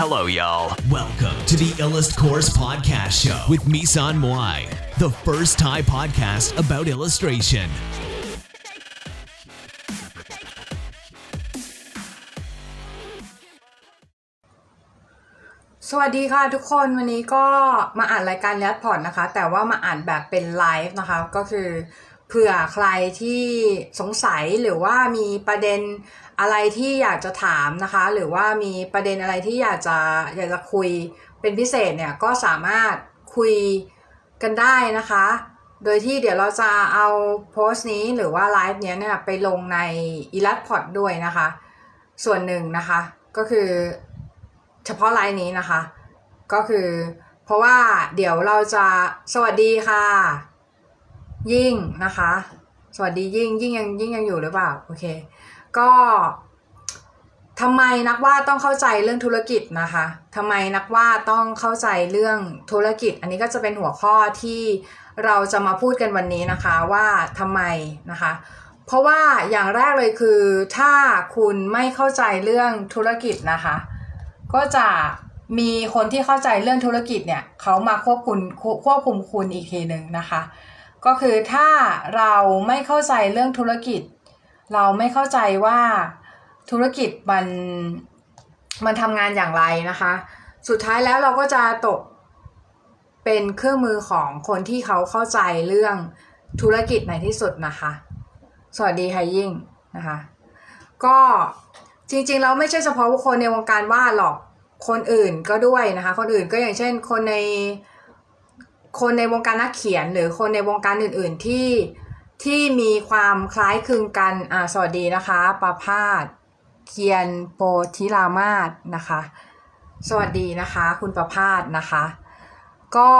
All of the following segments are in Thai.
Hello, y'all. Welcome to the Illust Course Podcast Show with Misan Moai, the first Thai podcast about illustration. สวัสดีค่ะทุกคนวันนี้ก็มาอ่านรายการแรดพอดนะคะ แต่ว่ามาอ่านแบบเป็นไลฟ์นะคะ ก็คือ เผื่อใครที่สงสัยหรือว่ามีประเด็นอะไรที่อยากจะถามนะคะ หรือว่ามีประเด็นอะไรที่อยากจะอยากจะคุยเป็นพิเศษเนี่ยก็สามารถคุยกันได้นะคะ โดยที่เดี๋ยวเราจะเอาโพสต์นี้หรือว่าไลฟ์เนี้ยเนี่ยไปลงในอีลัดพอดด้วยนะคะ ส่วนหนึ่งนะคะ ก็คือเฉพาะไลน์นี้นะคะ ก็คือเพราะว่าเดี๋ยวเราจะสวัสดีค่ะ ยิ่งนะคะ สวัสดียิ่งยิ่งยังยิ่งยังอยู่หรือเปล่าโอเค ก็ทำไมนักวาดต้องเข้าใจเรื่องธุรกิจนะคะทำไมนักวาดต้องเข้าใจเรื่องธุรกิจ อันนี้ก็จะเป็นหัวข้อที่เราจะมาพูดกันวันนี้นะคะว่าทำไมนะคะ เพราะว่าอย่างแรกเลยคือถ้าคุณไม่เข้าใจเรื่องธุรกิจนะคะ ก็จะมีคนที่เข้าใจเรื่องธุรกิจเนี่ยเขามาควบคุมควบคุมคุณอีกทีหนึ่งนะคะ ก็คือถ้าเราไม่เข้าใจเรื่องธุรกิจ เราไม่เข้าใจว่าธุรกิจมันมันทำงานอย่างไรนะคะ สุดท้ายแล้วเราก็จะตกเป็นเครื่องมือของคนที่เขาเข้าใจเรื่องธุรกิจในที่สุดนะคะ สวัสดีค่ะยิ่งนะคะ ก็จริงๆเราไม่ใช่เฉพาะคนในวงการวาดหรอกคนอื่นก็ด้วยนะคะ คนอื่นก็อย่างเช่นคนใน คนในวงการนักเขียนหรือคนในวงการอื่น ๆที่ที่มีความคล้ายคลึงกันอ่าสวัสดีนะคะประพาสเคียนโปธิรามาศนะคะ สวัสดีนะคะ คุณประพาสนะคะ ก็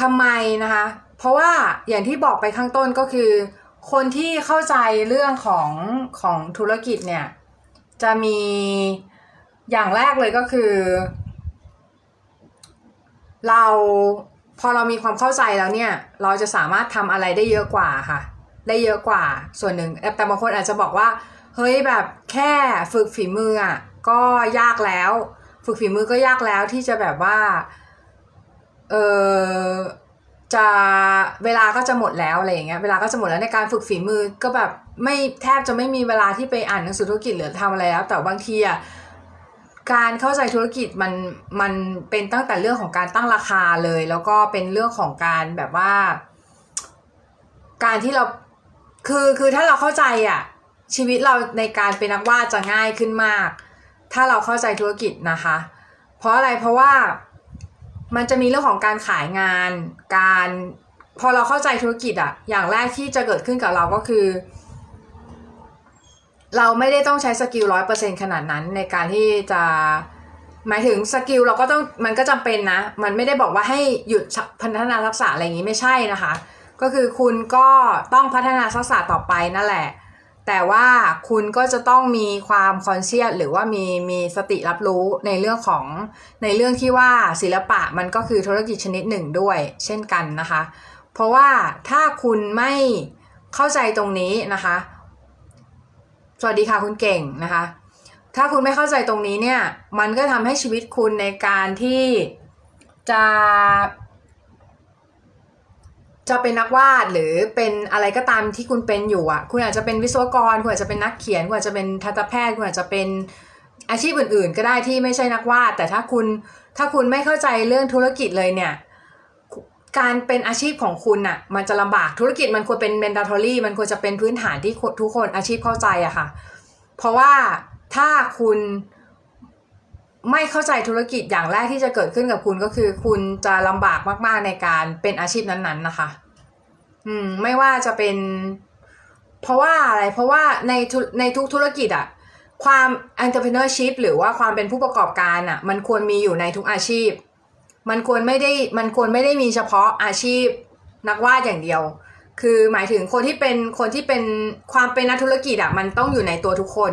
ทำไมนะคะ เพราะว่าอย่างที่บอกไปข้างต้นก็คือ คนที่เข้าใจเรื่องของของธุรกิจเนี่ย จะมีอย่างแรกเลยก็คือ เราพอเรามีความเข้าใจแล้วเนี่ย เราจะสามารถทำอะไรได้เยอะกว่าค่ะ ได้เยอะกว่าส่วนหนึ่ง แต่บางคนอาจจะบอกว่าเฮ้ยแบบแค่ฝึกฝีมืออะก็ยากแล้ว ฝึกฝีมือก็ยากแล้วที่จะแบบว่าเออจะเวลาก็จะหมดแล้วอะไรอย่างเงี้ยเวลาก็จะหมดแล้วในการฝึกฝีมือก็แบบไม่แทบจะไม่มีเวลาที่ไปอ่านหนังสือธุรกิจหรือทำอะไรแล้ว แต่บางทีอะ การเข้าใจธุรกิจมันมันเป็นตั้งแต่เรื่องของการตั้งราคาเลย แล้วก็เป็นเรื่องของการแบบว่า การที่เราคือคือถ้าเราเข้าใจอะ ชีวิตเราในการเป็นนักวาดจะง่ายขึ้นมาก ถ้าเราเข้าใจธุรกิจนะคะ เพราะอะไรเพราะว่ามันจะมีเรื่องของการขายงาน การพอเราเข้าใจธุรกิจอะ อย่างแรกที่จะเกิดขึ้นกับเราก็คือ เราไม่ได้ต้องใช้ skill ร้อยเปอร์เซ็นต์ขนาดนั้นในการที่จะหมายถึง skill เราก็ต้องมันก็จำเป็นนะ มันไม่ได้บอกว่าให้หยุดพัฒนาทักษะอะไรอย่างนี้ไม่ใช่นะคะ ก็คือคุณก็ต้องพัฒนาทักษะต่อไปนั่นแหละ แต่ว่าคุณก็จะต้องมีความคอนเชียสหรือว่ามีมีสติรับรู้ในเรื่องของในเรื่องที่ว่าศิลปะมันก็คือธุรกิจชนิดหนึ่งด้วย เช่นกันนะคะ เพราะว่าถ้าคุณไม่เข้าใจตรงนี้นะคะ สวัสดีค่ะคุณเก่งนะคะ ถ้าคุณไม่เข้าใจตรงนี้เนี่ย มันก็ทำให้ชีวิตคุณในการที่จะ จะเป็นนักวาดหรือเป็นอะไรก็ตามที่คุณเป็นอยู่อะ คุณอาจจะเป็นวิศวกร คุณอาจจะเป็นนักเขียน คุณอาจจะเป็นทันตแพทย์ คุณอาจจะเป็นอาชีพอื่น ๆ ก็ได้ที่ไม่ใช่นักวาด แต่ถ้าคุณถ้าคุณไม่เข้าใจเรื่องธุรกิจเลยเนี่ย การเป็นอาชีพของคุณอะ มันจะลำบากธุรกิจมันควรเป็น mandatory มันควรจะเป็นพื้นฐานที่ทุกคนอาชีพเข้าใจอะค่ะ เพราะว่าถ้าคุณไม่เข้าใจธุรกิจอย่างแรกที่จะเกิดขึ้นกับคุณก็คือ คุณจะลำบากมากๆในการเป็นอาชีพนั้นๆนะคะ อืม ไม่ว่าจะเป็น เพราะว่าอะไร เพราะว่าในในทุกธุรกิจอะความ entrepreneurship หรือว่าความเป็นผู้ประกอบการอะมันควรมีอยู่ในทุกอาชีพ มันควรไม่ได้มันควรไม่ได้มีเฉพาะอาชีพนักวาดอย่างเดียว คือหมายถึงคนที่เป็นคนที่เป็นความเป็นนักธุรกิจอะมันต้องอยู่ในตัวทุกคน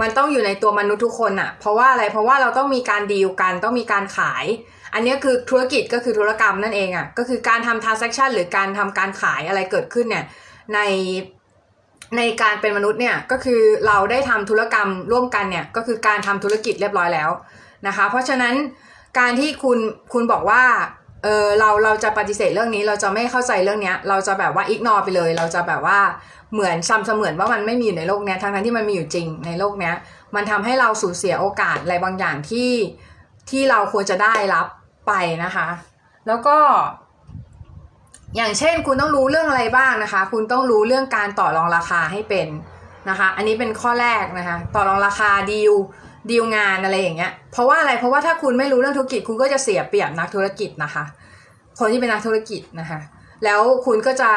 มันต้องอยู่ในตัวมนุษย์ทุกคนอะเพราะว่าอะไรเพราะว่าเราต้องมีการดีลกันต้องมีการขาย อันนี้คือธุรกิจก็คือธุรกรรมนั่นเองอะก็คือการทำ transaction หรือการทำการขายอะไรเกิดขึ้นเนี่ยในในการเป็นมนุษย์เนี่ยก็คือเราได้ทำธุรกรรมร่วมกันเนี่ยก็คือการทำธุรกิจเรียบร้อยแล้วนะคะ เพราะฉะนั้น การที่คุณคุณบอกว่าเออเราเราจะปฏิเสธเรื่องนี้เราจะไม่เข้าใจเรื่องนี้เราจะแบบว่าอิกนอไปเลย เราจะแบบว่าเหมือนซ้ำเสมือนว่ามันไม่มีอยู่ในโลกนี้ทั้งนั้นที่มันมีอยู่จริงในโลกนี้มันทำให้เราสูญเสียโอกาสอะไรบางอย่างที่ที่เราควรจะได้รับไปนะคะ แล้วก็ อย่างเช่น คุณต้องรู้เรื่องอะไรบ้างนะคะ คุณต้องรู้เรื่องการต่อรองราคาให้เป็นนะคะ อันนี้เป็นข้อแรกนะคะ ต่อรองราคาดีล ดีลงานอะไรอย่างเงี้ย เพราะว่าอะไร เพราะว่าถ้าคุณไม่รู้เรื่องธุรกิจ คุณก็จะเสียเปรียบนักธุรกิจนะคะ คนที่เป็นนักธุรกิจนะคะ แล้วคุณก็จะ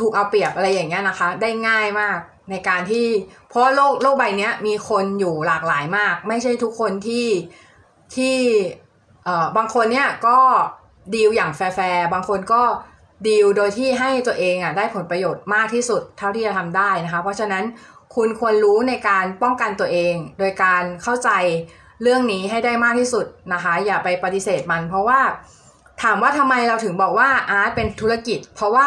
ถูกเอาเปรียบอะไรอย่างเงี้ยนะคะ ได้ง่ายมากในการที่ เพราะโลกโลกใบนี้มีคนอยู่หลากหลายมาก ไม่ใช่ทุกคนที่ที่เอ่อบางคนเนี่ยก็ดีลอย่างแฟร์บางคนก็ดีลโดยที่ให้ตัวเองอะได้ผลประโยชน์มากที่สุดเท่าที่จะทำได้นะคะ เพราะฉะนั้น คุณควรรู้ในการป้องกันตัวเอง โดยการเข้าใจเรื่องนี้ให้ได้มากที่สุดนะคะ อย่าไปปฏิเสธมัน เพราะว่าถามว่าทำไมเราถึงบอกว่าอาร์ตเป็นธุรกิจ เพราะว่า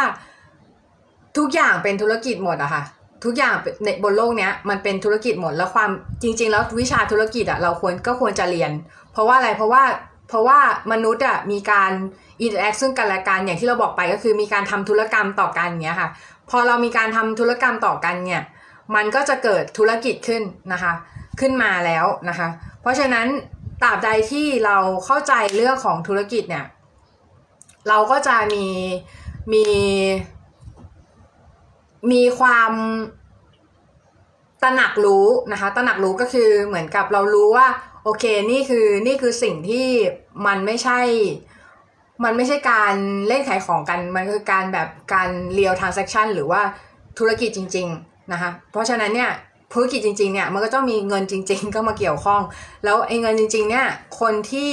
ทุกอย่างเป็นธุรกิจหมดอะค่ะทุกอย่างในบนโลกเนี้ยมันเป็นธุรกิจหมดแล้วความจริง ๆ แล้ววิชาธุรกิจอะเราควรก็ควรจะเรียน เพราะว่าอะไรเพราะว่าเพราะว่ามนุษย์อะมีการ interact ซึ่งกันและกันอย่างที่เราบอกไปก็คือมีการทำธุรกรรมต่อกันเนี้ยค่ะ พอเรามีการทำธุรกรรมต่อกันเนี่ย มันก็จะเกิดธุรกิจขึ้นนะคะ ขึ้นมาแล้วนะคะ เพราะฉะนั้นตราบใดที่เราเข้าใจเรื่องของธุรกิจเนี่ย เราก็จะมีมีมีความตระหนักรู้นะคะ ตระหนักรู้ก็คือเหมือนกับเรารู้ว่า โอเคนี่คือนี่คือสิ่งที่มันไม่ใช่ มันไม่ใช่การเล่นขายของกัน มันคือการแบบการเรียลทราน s a c t ชันหรือว่าธุรกิจจริง ๆ นะคะเพราะฉะนั้นเนี่ยธุรกิจจริงๆเนี่ยมันก็ต้องมีเงินจริง ๆ ก็มาเกี่ยวข้อง แล้วไอ้เงินจริง ๆ เนี่ยคนที่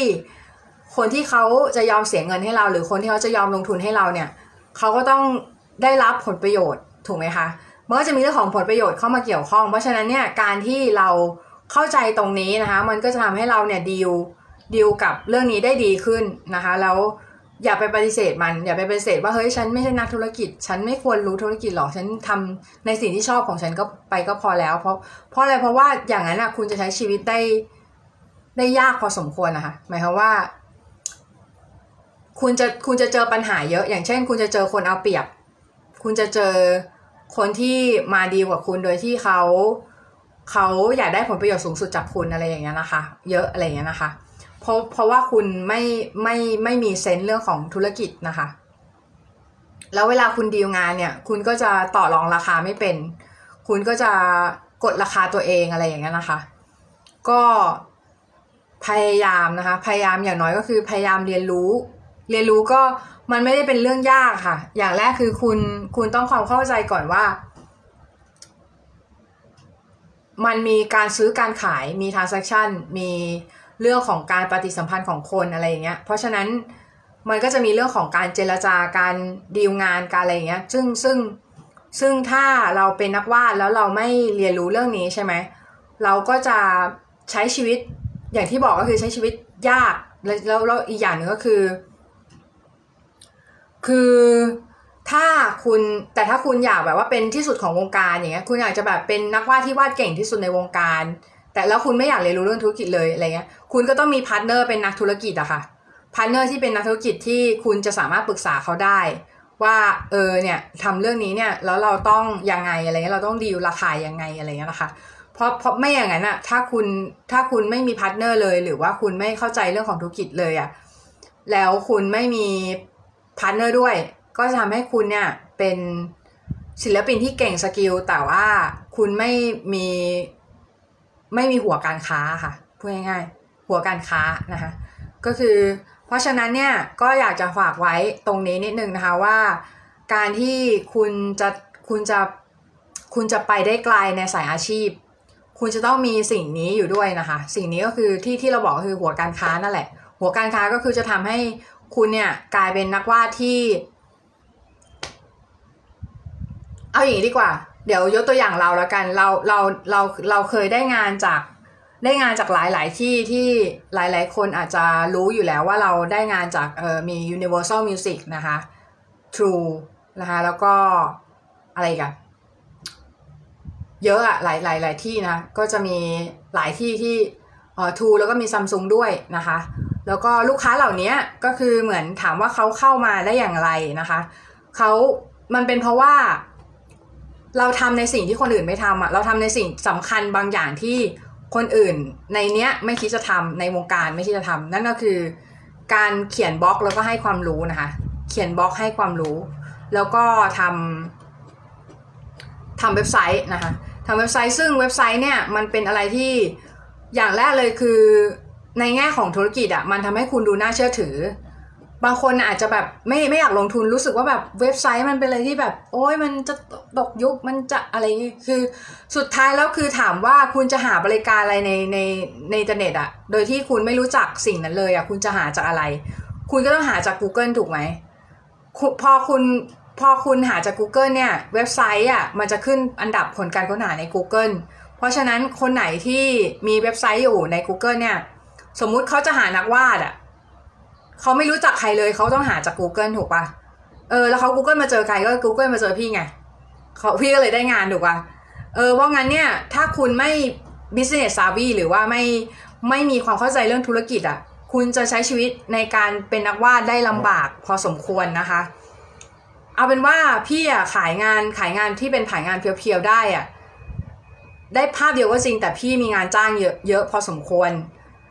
คนที่เขาจะยอมเสียเงินให้เรา หรือคนที่เขาจะยอมลงทุนให้เราเนี่ยเขาก็ต้องได้รับผลประโยชน์ถูกไหมคะมันก็จะมีเรื่องของผลประโยชน์เข้ามาเกี่ยวข้อง เพราะฉะนั้นเนี่ยการที่เราเข้าใจตรงนี้นะคะ มันก็จะทำให้เราเนี่ยดีลดีลกับเรื่องนี้ได้ดีขึ้นนะคะ แล้ว อย่าไปปฏิเสธมัน อย่าไปปฏิเสธว่าเฮ้ยฉันไม่ใช่นักธุรกิจ ฉันไม่ควรรู้ธุรกิจหรอกฉันทำในสิ่งที่ชอบของฉันก็ไปก็พอแล้ว เพราะเพราะอะไรเพราะว่าอย่างนั้นอะคุณจะใช้ชีวิตได้ได้ยากพอสมควรนะคะหมายความว่า คุณจะคุณจะเจอปัญหาเยอะ อย่างเช่น คุณจะเจอคนเอาเปรียบ คุณจะเจอคนที่มาดีกว่าคุณโดยที่เขาเขาอยากได้ผลประโยชน์สูงสุดจากคุณอะไรอย่างเงี้ยนะคะ เยอะอะไรอย่างเงี้ยนะคะ เพราะเพราะว่าคุณไม่ไม่ไม่มีเซนส์เรื่องของธุรกิจนะคะ แล้วเวลาคุณดีลงานเนี่ย คุณก็จะต่อรองราคาไม่เป็น คุณก็จะกดราคาตัวเองอะไรอย่างเงี้ยนะคะ ก็พยายามนะคะ พยายามอย่างน้อยก็คือพยายามเรียนรู้ เรียนรู้ก็มันไม่ได้เป็นเรื่องยากค่ะ อย่างแรกคือคุณคุณต้องความเข้าใจก่อนว่า มันมีการซื้อการขายมี transaction มี เรื่องของการปฏิสัมพันธ์ของคนอะไรอย่างเงี้ย เพราะฉะนั้นมันก็จะมีเรื่องของการเจรจาการดีลงานการอะไรอย่างเงี้ย ซึ่งซึ่งซึ่งถ้าเราเป็นนักวาดแล้วเราไม่เรียนรู้เรื่องนี้ใช่ไหมเราก็จะใช้ชีวิตอย่างที่บอกก็คือใช้ชีวิตยากแล้วแล้วอีกอย่างหนึ่งก็คือ คือถ้าคุณแต่ถ้าคุณอยากแบบว่าเป็นที่สุดของวงการอย่างเงี้ยคุณอยากจะแบบเป็นนักวาดที่วาดเก่งที่สุดในวงการ แต่แล้วคุณไม่อยากเรียนรู้เรื่องธุรกิจเลยอะไรเงี้ย คุณก็ต้องมี partner เป็นนักธุรกิจอะค่ะ partner ที่เป็นนักธุรกิจที่คุณจะสามารถปรึกษาเขาได้ ว่าเออเนี่ยทำเรื่องนี้เนี่ยแล้วเราต้องยังไงอะไรเงี้ยเราต้องดีลราคายังไงอะไรเงี้ยนะคะเพราะเพราะไม่อย่างนั้นอะถ้าคุณถ้าคุณไม่มี partner เลย หรือว่าคุณไม่เข้าใจเรื่องของธุรกิจเลยอะแล้วคุณไม่มี partner ด้วย ก็จะทำให้คุณเนี่ยเป็นศิลปินที่เก่ง skill แต่ว่าคุณไม่มี ไม่มีหัวการค้าค่ะพูดง่ายๆหัวการค้านะคะก็คือ เพราะฉะนั้นเนี่ยก็อยากจะฝากไว้ตรงนี้นิดนึงนะคะว่า การที่คุณจะคุณจะคุณจะไปได้ไกลในสายอาชีพ คุณจะต้องมีสิ่งนี้อยู่ด้วยนะคะ สิ่งนี้ก็คือที่ที่เราบอกคือหัวการค้านั่นแหละ หัวการค้าก็คือจะทำให้คุณเนี่ยกลายเป็นนักวาดที่ เอาอย่างนี้ดีกว่า เดี๋ยวยกตัวอย่างเราแล้วกันเราเราเราเราเคยได้งานจากได้งานจากหลาย ๆ ที่ที่หลาย ๆ คนอาจจะรู้อยู่แล้วว่าเราได้งานจากเออมี Universal Music นะคะ True นะคะแล้วก็อะไรกันเยอะอะหลายหลายหลายที่นะ ก็จะมีหลายที่ที่เอ่อทูแล้วก็มีซัมซุงด้วยนะคะ แล้วก็ลูกค้าเหล่านี้ก็คือเหมือนถามว่าเขาเข้ามาได้อย่างไรนะคะเขามันเป็นเพราะว่า เราทำในสิ่งที่คนอื่นไม่ทำอะเราทำในสิ่งสำคัญบางอย่างที่คนอื่นในเนี้ยไม่คิดจะทำในวงการไม่คิดจะทำนั่นก็คือ การเขียนบล็อกแล้วก็ให้ความรู้นะคะ เขียนบล็อกให้ความรู้ แล้วก็ทำทำเว็บไซต์นะคะทำเว็บไซต์ซึ่งเว็บไซต์เนี่ยมันเป็นอะไรที่อย่างแรกเลยคือในแง่ของธุรกิจอะมันทำให้คุณดูน่าเชื่อถือ บางคนอาจจะแบบไม่ไม่อยากลงทุนรู้สึกว่าแบบเว็บไซต์มันเป็นอะไรที่แบบ โอ้ยมันจะตกยุคมันจะอะไรคือสุดท้ายแล้วคือถามว่าคุณจะหาบริการอะไรในในในอินเทอร์เน็ตอะโดยที่คุณไม่รู้จักสิ่งนั้นเลยอะคุณจะหาจากอะไร คุณก็ต้องหาจาก Google ถูกไหมพอคุณพอคุณหาจาก Google เนี่ยเว็บไซต์อะมันจะขึ้นอันดับผลการค้นหาใน Google เพราะฉะนั้นคนไหนที่มีเว็บไซต์อยู่ใน Google เนี่ยสมมุติเขาจะหานักวาดอะ เขาไม่รู้จักใครเลยเขาต้องหาจาก Google ถูกปะเออแล้วเขา Google มาเจอใครก็ Google มาเจอพี่ไงเขาพี่ก็เลยได้งานถูกปะเออเพรางั้นเนี่ยถ้าคุณไม่ business savvy หรือว่าไม่ไม่มีความเข้าใจเรื่องธุรกิจอะ คุณจะใช้ชีวิตในการเป็นนักวาดได้ลำบากพอสมควรนะคะ เอาเป็นว่าพี่อะขายงานขายงานที่เป็นขายงานเพียวๆได้อะได้ภาพเดียวก็จริงแต่พี่มีงานจ้างเยอะเยอะพอสมควร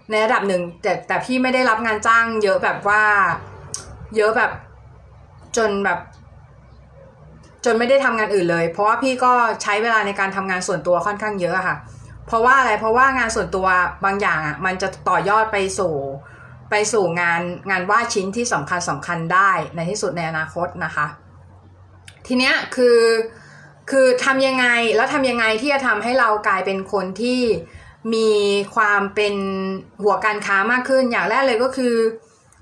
ในระดับหนึ่งแต่แต่พี่ไม่ได้รับงานจ้าง เยอะแบบว่า เยอะแบบจนแบบ จนไม่ได้ทำงานอื่นเลย เพราะว่าพี่ก็ใช้เวลาในการทำงานส่วนตัวค่อนข้างเยอะค่ะ เพราะว่าอะไรเพราะว่างานส่วนตัวบางอย่างอะมันจะต่อยอดไปสู่ไปสู่งานงานวาดชิ้นที่สำคัญสำคัญได้ในที่สุดในอนาคตนะคะ ทีเนี้ยคือคือทำยังไงแล้วทำยังไงที่จะทำให้เรากลายเป็นคนที่ มีความเป็นหัวการค้ามากขึ้น อย่างแรกเลยก็คือ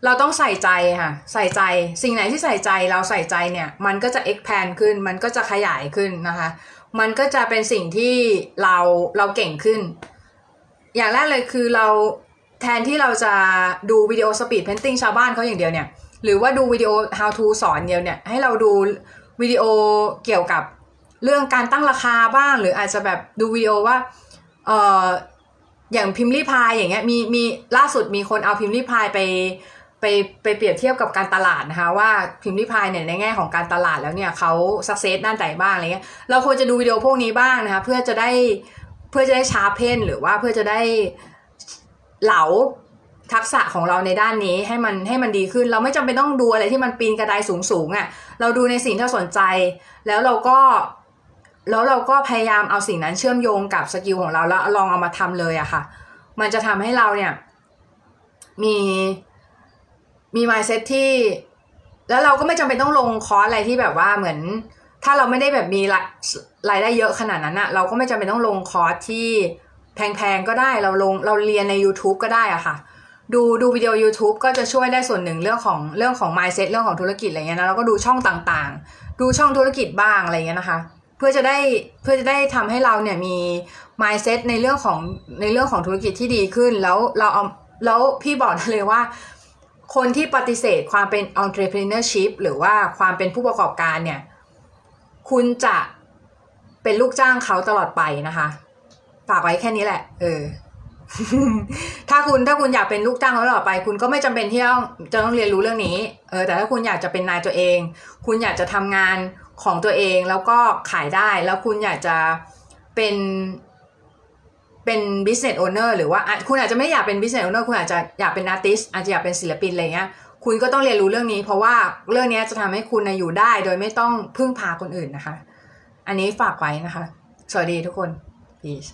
เราต้องใส่ใจค่ะ ใส่ใจ สิ่งไหนที่ใส่ใจเราใส่ใจเนี่ย มันก็จะ expand ขึ้น มันก็จะขยายขึ้นนะคะ มันก็จะเป็นสิ่งที่เราเราเก่งขึ้น อย่างแรกเลยคือเราแทนที่เราจะดูวิดีโอ speed painting ชาวบ้านเขาอย่างเดียวเนี่ย หรือว่าดูวิดีโอ how to สอนเดียวเนี่ย ให้เราดูวิดีโอเกี่ยวกับเรื่องการตั้งราคาบ้าง หรืออาจจะแบบดูวิดีโอว่าเอ่อ อย่างพิมรี่พายอย่างเงี้ยมีมีล่าสุดมีคนเอาพิมรี่พายไปไปไปเปรียบเทียบกับการตลาดนะคะว่าพิมรี่พายเนี่ยในแง่ของการตลาดแล้วเนี่ยเขา success ด้านไหนบ้างอะไรเงี้ยเราควรจะดูวิดีโอพวกนี้บ้างนะคะเพื่อจะได้เพื่อจะได้ sharpen หรือว่าเพื่อจะได้เหลาทักษะของเราในด้านนี้ให้มันให้มันดีขึ้น เราไม่จำเป็นต้องดูอะไรที่มันปีนกระไดสูงสูงอะ่ะเราดูในสิ่งที่เราสนใจ แล้วเราก็ แล้วเราก็พยายามเอาสิ่งนั้นเชื่อมโยงกับ skill ของเราแล้วลองเอามาทำเลยอะค่ะ มันจะทำให้เราเนี่ย มีมี mindset ที่ แล้วเราก็ไม่จำเป็นต้องลงคอร์สอะไรที่แบบว่าเหมือน ถ้าเราไม่ได้แบบมีรายได้เยอะขนาดนั้นอะเราก็ไม่จำเป็นต้องลงคอร์สที่แพงๆก็ได้เราลงเราเรียนใน YouTube ก็ได้อะค่ะ ดูดูวิดีโอ YouTube ก็จะช่วยได้ส่วนหนึ่งเรื่องของเรื่องของ mindset เรื่องของธุรกิจอะไรเงี้ยนะแล้วก็ดูช่องต่างๆ ดูช่องธุรกิจบ้างอะไรเงี้ยนะคะ เพื่อจะได้เพื่อจะได้ทำให้เราเนี่ยมี mindset ในเรื่องของในเรื่องของธุรกิจที่ดีขึ้น แล้วเราเอาแล้วพี่บอกเลยว่า คนที่ปฏิเสธความเป็น entrepreneurship หรือว่าความเป็นผู้ประกอบการเนี่ย คุณจะเป็นลูกจ้างเขาตลอดไปนะคะฝากไว้แค่นี้แหละ เออ ถ้าคุณถ้าคุณอยากเป็นลูกจ้างเขาต่อดไป คุณก็ไม่จำเป็นที่ต้องจะต้องเรียนรู้เรื่องนี้ เออ แต่ถ้าคุณอยากจะเป็นนายตัวเอง คุณอยากจะทำงาน ของตัวเองแล้วก็ขายได้แล้วคุณอยากจะเป็นเป็น business owner หรือว่าคุณอาจจะไม่อยากเป็น business owner คุณอาจจะอยากเป็น artist อาจจะอยากเป็นศิลปินอะไรเงี้ยคุณก็ต้องเรียนรู้เรื่องนี้ เพราะว่าเรื่องนี้จะทำให้คุณอยู่ได้ โดยไม่ต้องพึ่งพาคนอื่นนะคะ อันนี้ฝากไว้นะคะ สวัสดีทุกคน peace